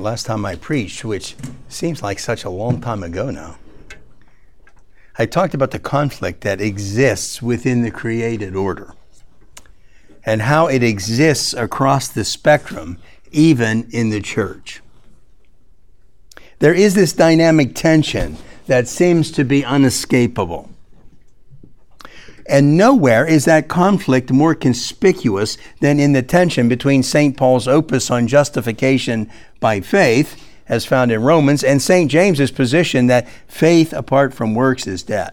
the last time I preached, which seems like such a long time ago now, I talked about the conflict that exists within the created order and how it exists across the spectrum, even in the church. There is this dynamic tension that seems to be unescapable. And nowhere is that conflict more conspicuous than in the tension between St. Paul's opus on justification by faith, as found in Romans, and St. James's position that faith apart from works is dead.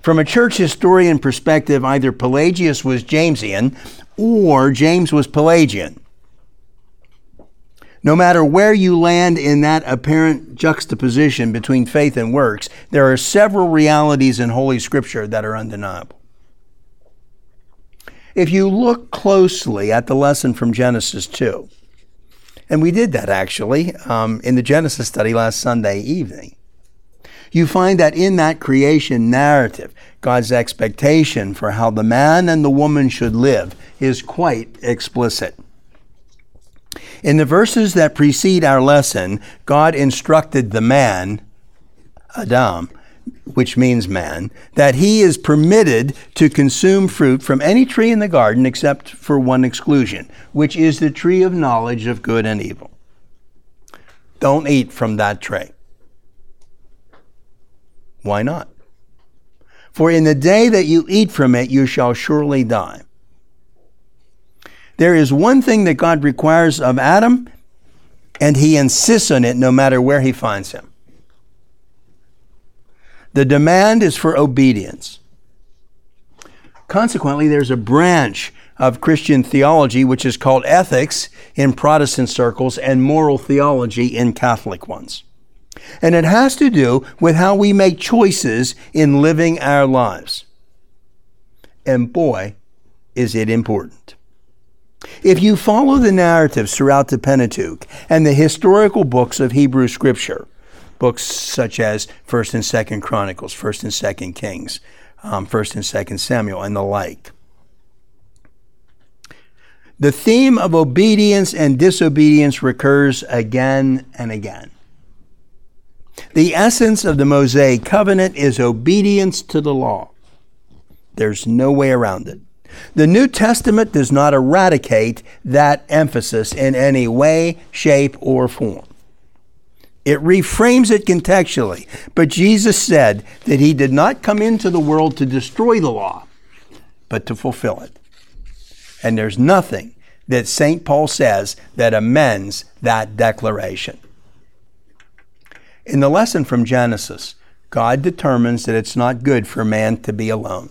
From a church historian perspective, either Pelagius was Jamesian or James was Pelagian. No matter where you land in that apparent juxtaposition between faith and works, there are several realities in Holy Scripture that are undeniable. If you look closely at the lesson from Genesis 2, and we did that actually um, in the Genesis study last Sunday evening, you find that in that creation narrative, God's expectation for how the man and the woman should live is quite explicit. In the verses that precede our lesson, God instructed the man, Adam, which means man, that he is permitted to consume fruit from any tree in the garden except for one exclusion, which is the tree of knowledge of good and evil. Don't eat from that tree. Why not? For in the day that you eat from it, you shall surely die. There is one thing that God requires of Adam, and he insists on it no matter where he finds him. The demand is for obedience. Consequently, there's a branch of Christian theology which is called ethics in Protestant circles and moral theology in Catholic ones. And it has to do with how we make choices in living our lives. And boy, is it important. If you follow the narratives throughout the Pentateuch and the historical books of Hebrew Scripture, books such as First and Second Chronicles, First and Second Kings, um, First and Second Samuel, and the like, the theme of obedience and disobedience recurs again and again. The essence of the Mosaic covenant is obedience to the law. There's no way around it. The New Testament does not eradicate that emphasis in any way, shape, or form. It reframes it contextually. But Jesus said that he did not come into the world to destroy the law, but to fulfill it. And there's nothing that St. Paul says that amends that declaration. In the lesson from Genesis, God determines that it's not good for man to be alone.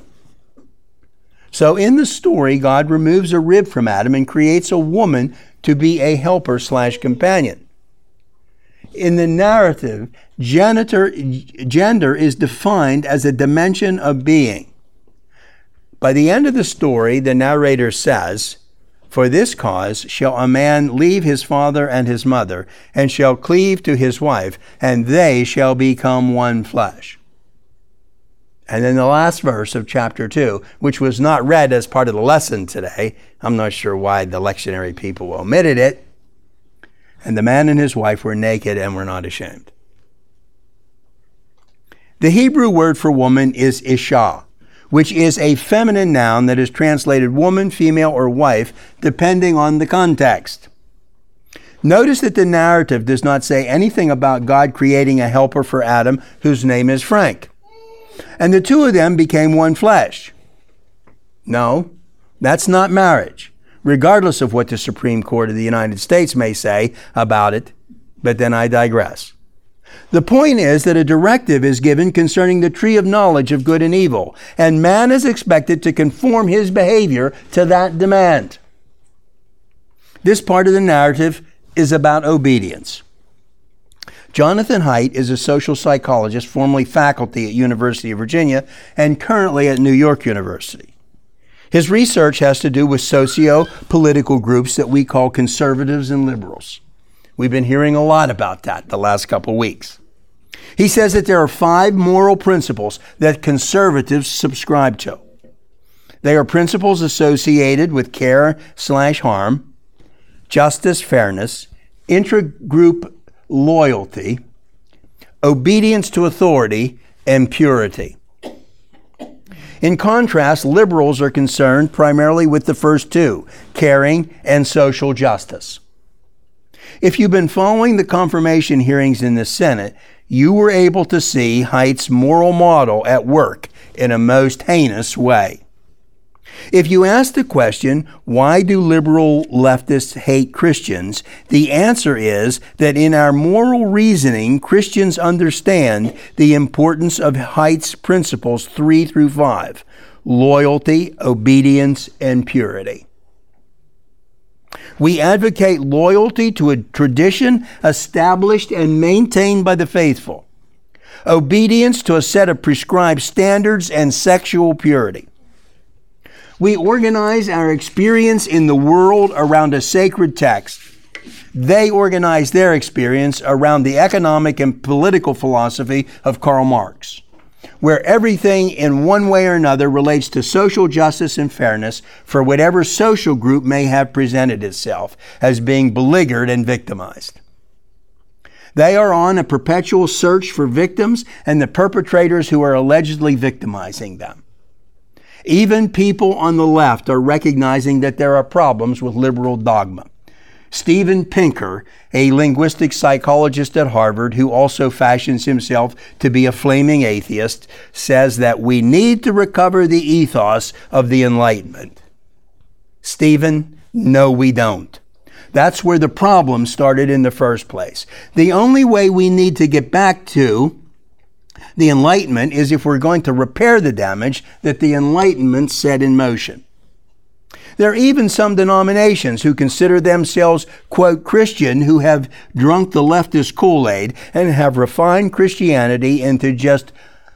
So in the story, God removes a rib from Adam and creates a woman to be a helper slash companion. In the narrative, genitor, gender is defined as a dimension of being. By the end of the story, the narrator says, For this cause shall a man leave his father and his mother, and shall cleave to his wife, and they shall become one flesh. And then the last verse of chapter 2, which was not read as part of the lesson today. I'm not sure why the lectionary people omitted it. And the man and his wife were naked and were not ashamed. The Hebrew word for woman is isha, which is a feminine noun that is translated woman, female, or wife, depending on the context. Notice that the narrative does not say anything about God creating a helper for Adam whose name is Frank and the two of them became one flesh. No, that's not marriage, regardless of what the Supreme Court of the United States may say about it, but then I digress. The point is that a directive is given concerning the tree of knowledge of good and evil, and man is expected to conform his behavior to that demand. This part of the narrative is about obedience. Jonathan Haidt is a social psychologist, formerly faculty at University of Virginia and currently at New York University. His research has to do with socio-political groups that we call conservatives and liberals. We've been hearing a lot about that the last couple weeks. He says that there are five moral principles that conservatives subscribe to. They are principles associated with care slash harm, justice, fairness, intragroup loyalty, obedience to authority, and purity. In contrast, liberals are concerned primarily with the first two caring and social justice. If you've been following the confirmation hearings in the Senate, you were able to see Haidt's moral model at work in a most heinous way. If you ask the question, why do liberal leftists hate Christians? The answer is that in our moral reasoning, Christians understand the importance of Haidt's principles 3 through 5 loyalty, obedience, and purity. We advocate loyalty to a tradition established and maintained by the faithful, obedience to a set of prescribed standards, and sexual purity. We organize our experience in the world around a sacred text. They organize their experience around the economic and political philosophy of Karl Marx, where everything in one way or another relates to social justice and fairness for whatever social group may have presented itself as being beleaguered and victimized. They are on a perpetual search for victims and the perpetrators who are allegedly victimizing them. Even people on the left are recognizing that there are problems with liberal dogma. Steven Pinker, a linguistic psychologist at Harvard who also fashions himself to be a flaming atheist, says that we need to recover the ethos of the Enlightenment. Steven, no, we don't. That's where the problem started in the first place. The only way we need to get back to the Enlightenment is if we're going to repair the damage that the Enlightenment set in motion. There are even some denominations who consider themselves, quote, Christian, who have drunk the leftist Kool Aid and have refined Christianity into just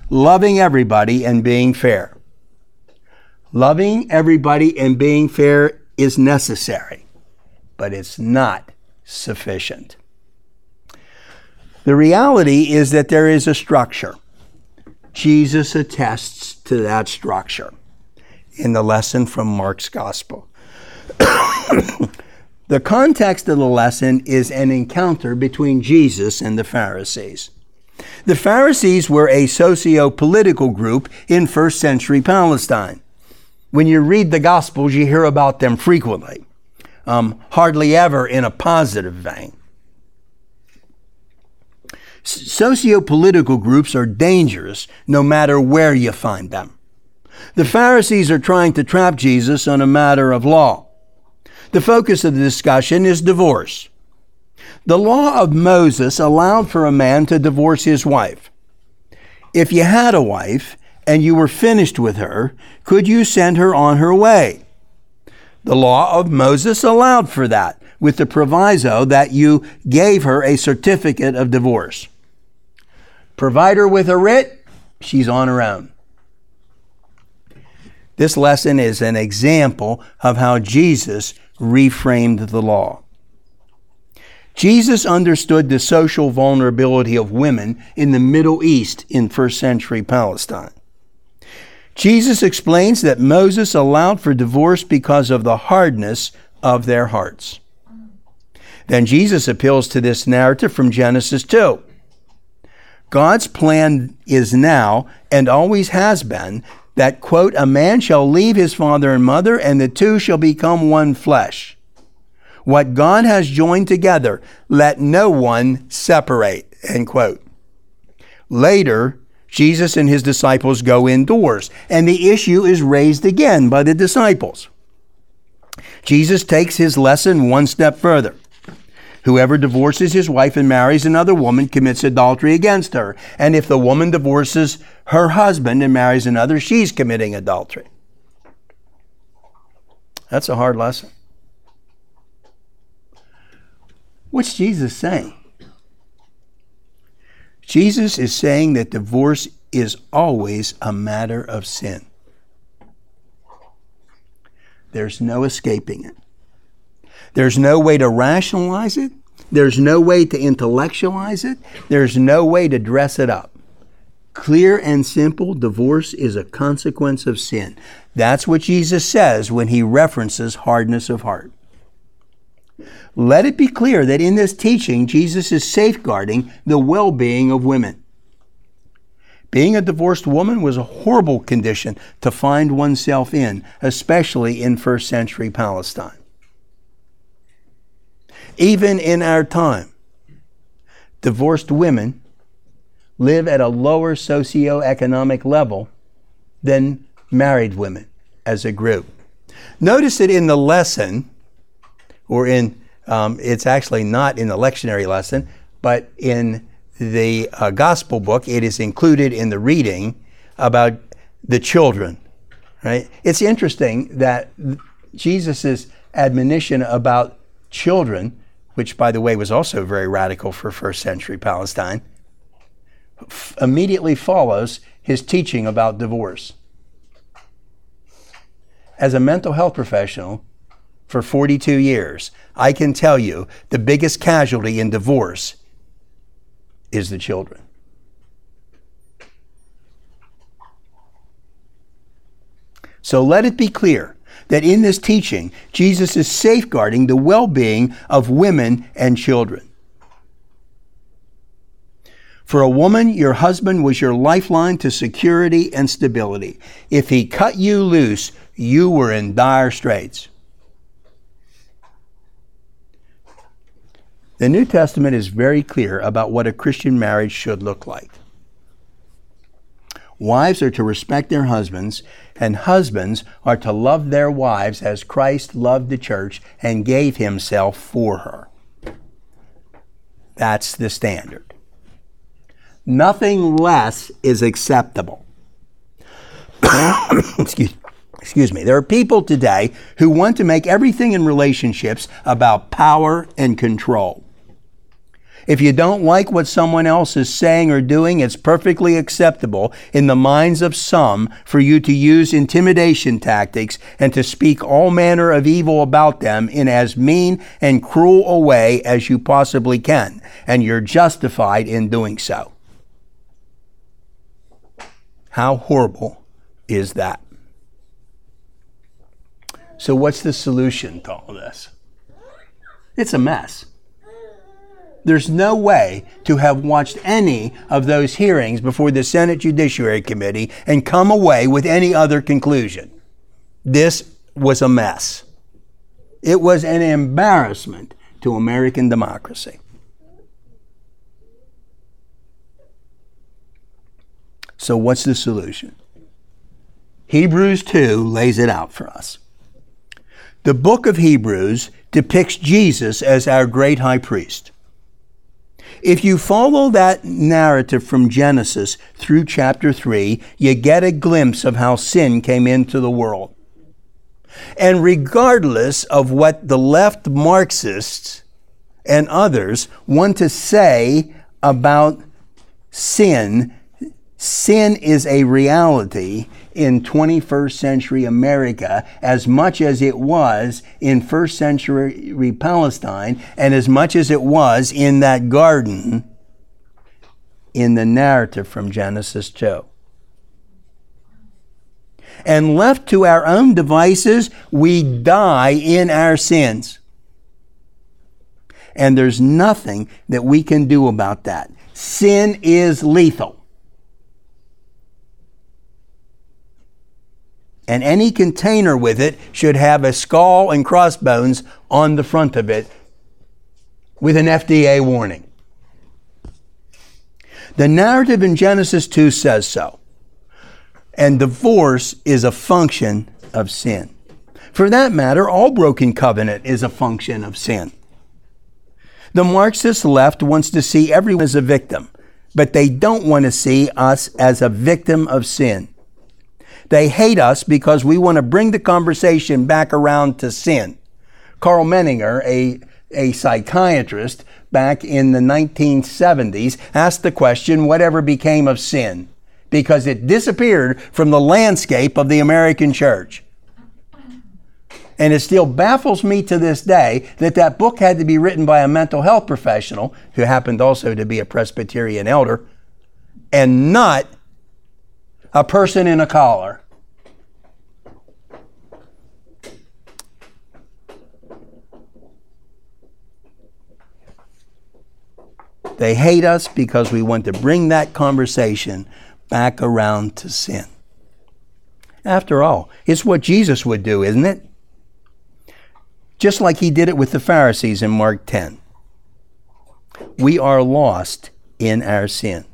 loving everybody and being fair. Loving everybody and being fair is necessary, but it's not sufficient. The reality is that there is a structure. Jesus attests to that structure in the lesson from Mark's Gospel. the context of the lesson is an encounter between Jesus and the Pharisees. The Pharisees were a socio political group in first century Palestine. When you read the Gospels, you hear about them frequently, um, hardly ever in a positive vein. Socio-political groups are dangerous no matter where you find them. The Pharisees are trying to trap Jesus on a matter of law. The focus of the discussion is divorce. The law of Moses allowed for a man to divorce his wife. If you had a wife and you were finished with her, could you send her on her way? The law of Moses allowed for that, with the proviso that you gave her a certificate of divorce. Provide her with a writ, she's on her own. This lesson is an example of how Jesus reframed the law. Jesus understood the social vulnerability of women in the Middle East in first century Palestine. Jesus explains that Moses allowed for divorce because of the hardness of their hearts. Then Jesus appeals to this narrative from Genesis 2. God's plan is now and always has been that, quote, a man shall leave his father and mother, and the two shall become one flesh. What God has joined together, let no one separate, end quote. Later, Jesus and his disciples go indoors, and the issue is raised again by the disciples. Jesus takes his lesson one step further. Whoever divorces his wife and marries another woman commits adultery against her. And if the woman divorces her husband and marries another, she's committing adultery. That's a hard lesson. What's Jesus saying? Jesus is saying that divorce is always a matter of sin. There's no escaping it. There's no way to rationalize it. There's no way to intellectualize it. There's no way to dress it up. Clear and simple, divorce is a consequence of sin. That's what Jesus says when he references hardness of heart. Let it be clear that in this teaching, Jesus is safeguarding the well being of women. Being a divorced woman was a horrible condition to find oneself in, especially in first century Palestine. Even in our time, divorced women live at a lower socioeconomic level than married women as a group. Notice that in the lesson, or in, um, it's actually not in the lectionary lesson, but in the uh, gospel book, it is included in the reading about the children, right? It's interesting that Jesus' admonition about children, which by the way was also very radical for first century Palestine, f- immediately follows his teaching about divorce. As a mental health professional for 42 years, I can tell you the biggest casualty in divorce is the children. So let it be clear that in this teaching, Jesus is safeguarding the well being of women and children. For a woman, your husband was your lifeline to security and stability. If he cut you loose, you were in dire straits. The New Testament is very clear about what a Christian marriage should look like. Wives are to respect their husbands, and husbands are to love their wives as Christ loved the church and gave himself for her. That's the standard. Nothing less is acceptable. excuse, excuse me. There are people today who want to make everything in relationships about power and control. If you don't like what someone else is saying or doing, it's perfectly acceptable in the minds of some for you to use intimidation tactics and to speak all manner of evil about them in as mean and cruel a way as you possibly can, and you're justified in doing so. How horrible is that? So, what's the solution to all this? It's a mess. There's no way to have watched any of those hearings before the Senate Judiciary Committee and come away with any other conclusion. This was a mess. It was an embarrassment to American democracy. So, what's the solution? Hebrews 2 lays it out for us. The book of Hebrews depicts Jesus as our great high priest. If you follow that narrative from Genesis through chapter 3, you get a glimpse of how sin came into the world. And regardless of what the left Marxists and others want to say about sin, sin is a reality in 21st century America as much as it was in first century Palestine and as much as it was in that garden in the narrative from Genesis 2. And left to our own devices, we die in our sins. And there's nothing that we can do about that. Sin is lethal. And any container with it should have a skull and crossbones on the front of it with an FDA warning. The narrative in Genesis 2 says so. And divorce is a function of sin. For that matter, all broken covenant is a function of sin. The Marxist left wants to see everyone as a victim, but they don't want to see us as a victim of sin. They hate us because we want to bring the conversation back around to sin. Karl Menninger, a, a psychiatrist back in the 1970s, asked the question, whatever became of sin? Because it disappeared from the landscape of the American church. And it still baffles me to this day that that book had to be written by a mental health professional who happened also to be a Presbyterian elder and not a person in a collar. They hate us because we want to bring that conversation back around to sin. After all, it's what Jesus would do, isn't it? Just like he did it with the Pharisees in Mark 10. We are lost in our sin.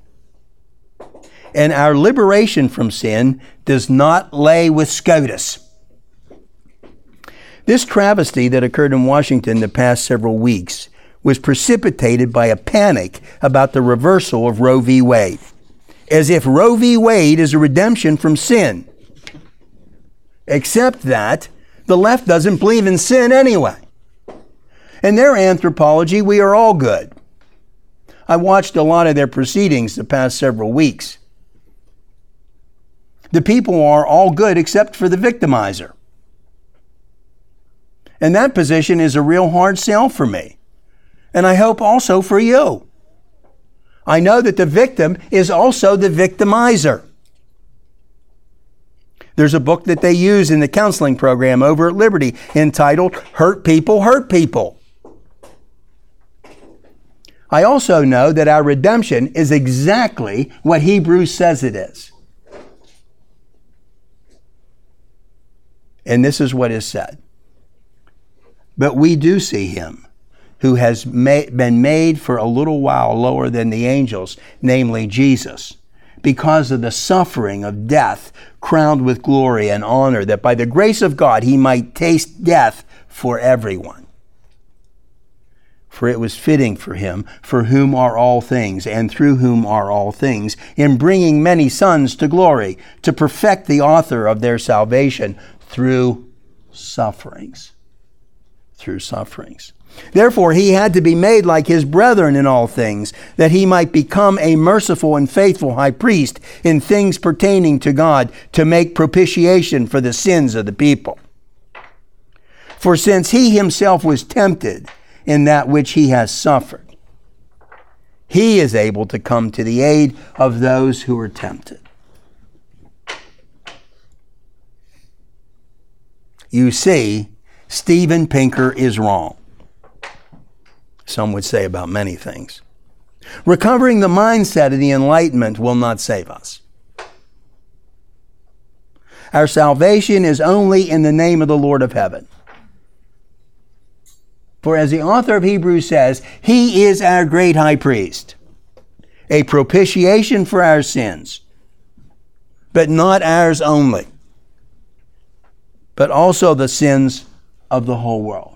And our liberation from sin does not lay with SCOTUS. This travesty that occurred in Washington the past several weeks was precipitated by a panic about the reversal of Roe v. Wade, as if Roe v. Wade is a redemption from sin. Except that the left doesn't believe in sin anyway. In their anthropology, we are all good. I watched a lot of their proceedings the past several weeks. The people are all good except for the victimizer. And that position is a real hard sell for me. And I hope also for you. I know that the victim is also the victimizer. There's a book that they use in the counseling program over at Liberty entitled Hurt People, Hurt People. I also know that our redemption is exactly what Hebrews says it is. And this is what is said. But we do see him who has been made for a little while lower than the angels, namely Jesus, because of the suffering of death, crowned with glory and honor, that by the grace of God he might taste death for everyone. For it was fitting for him, for whom are all things, and through whom are all things, in bringing many sons to glory, to perfect the author of their salvation through sufferings. Through sufferings. Therefore, he had to be made like his brethren in all things, that he might become a merciful and faithful high priest in things pertaining to God, to make propitiation for the sins of the people. For since he himself was tempted in that which he has suffered, he is able to come to the aid of those who are tempted. You see, Steven Pinker is wrong some would say about many things. Recovering the mindset of the Enlightenment will not save us. Our salvation is only in the name of the Lord of heaven. For as the author of Hebrews says, He is our great high priest, a propitiation for our sins, but not ours only, but also the sins of the whole world.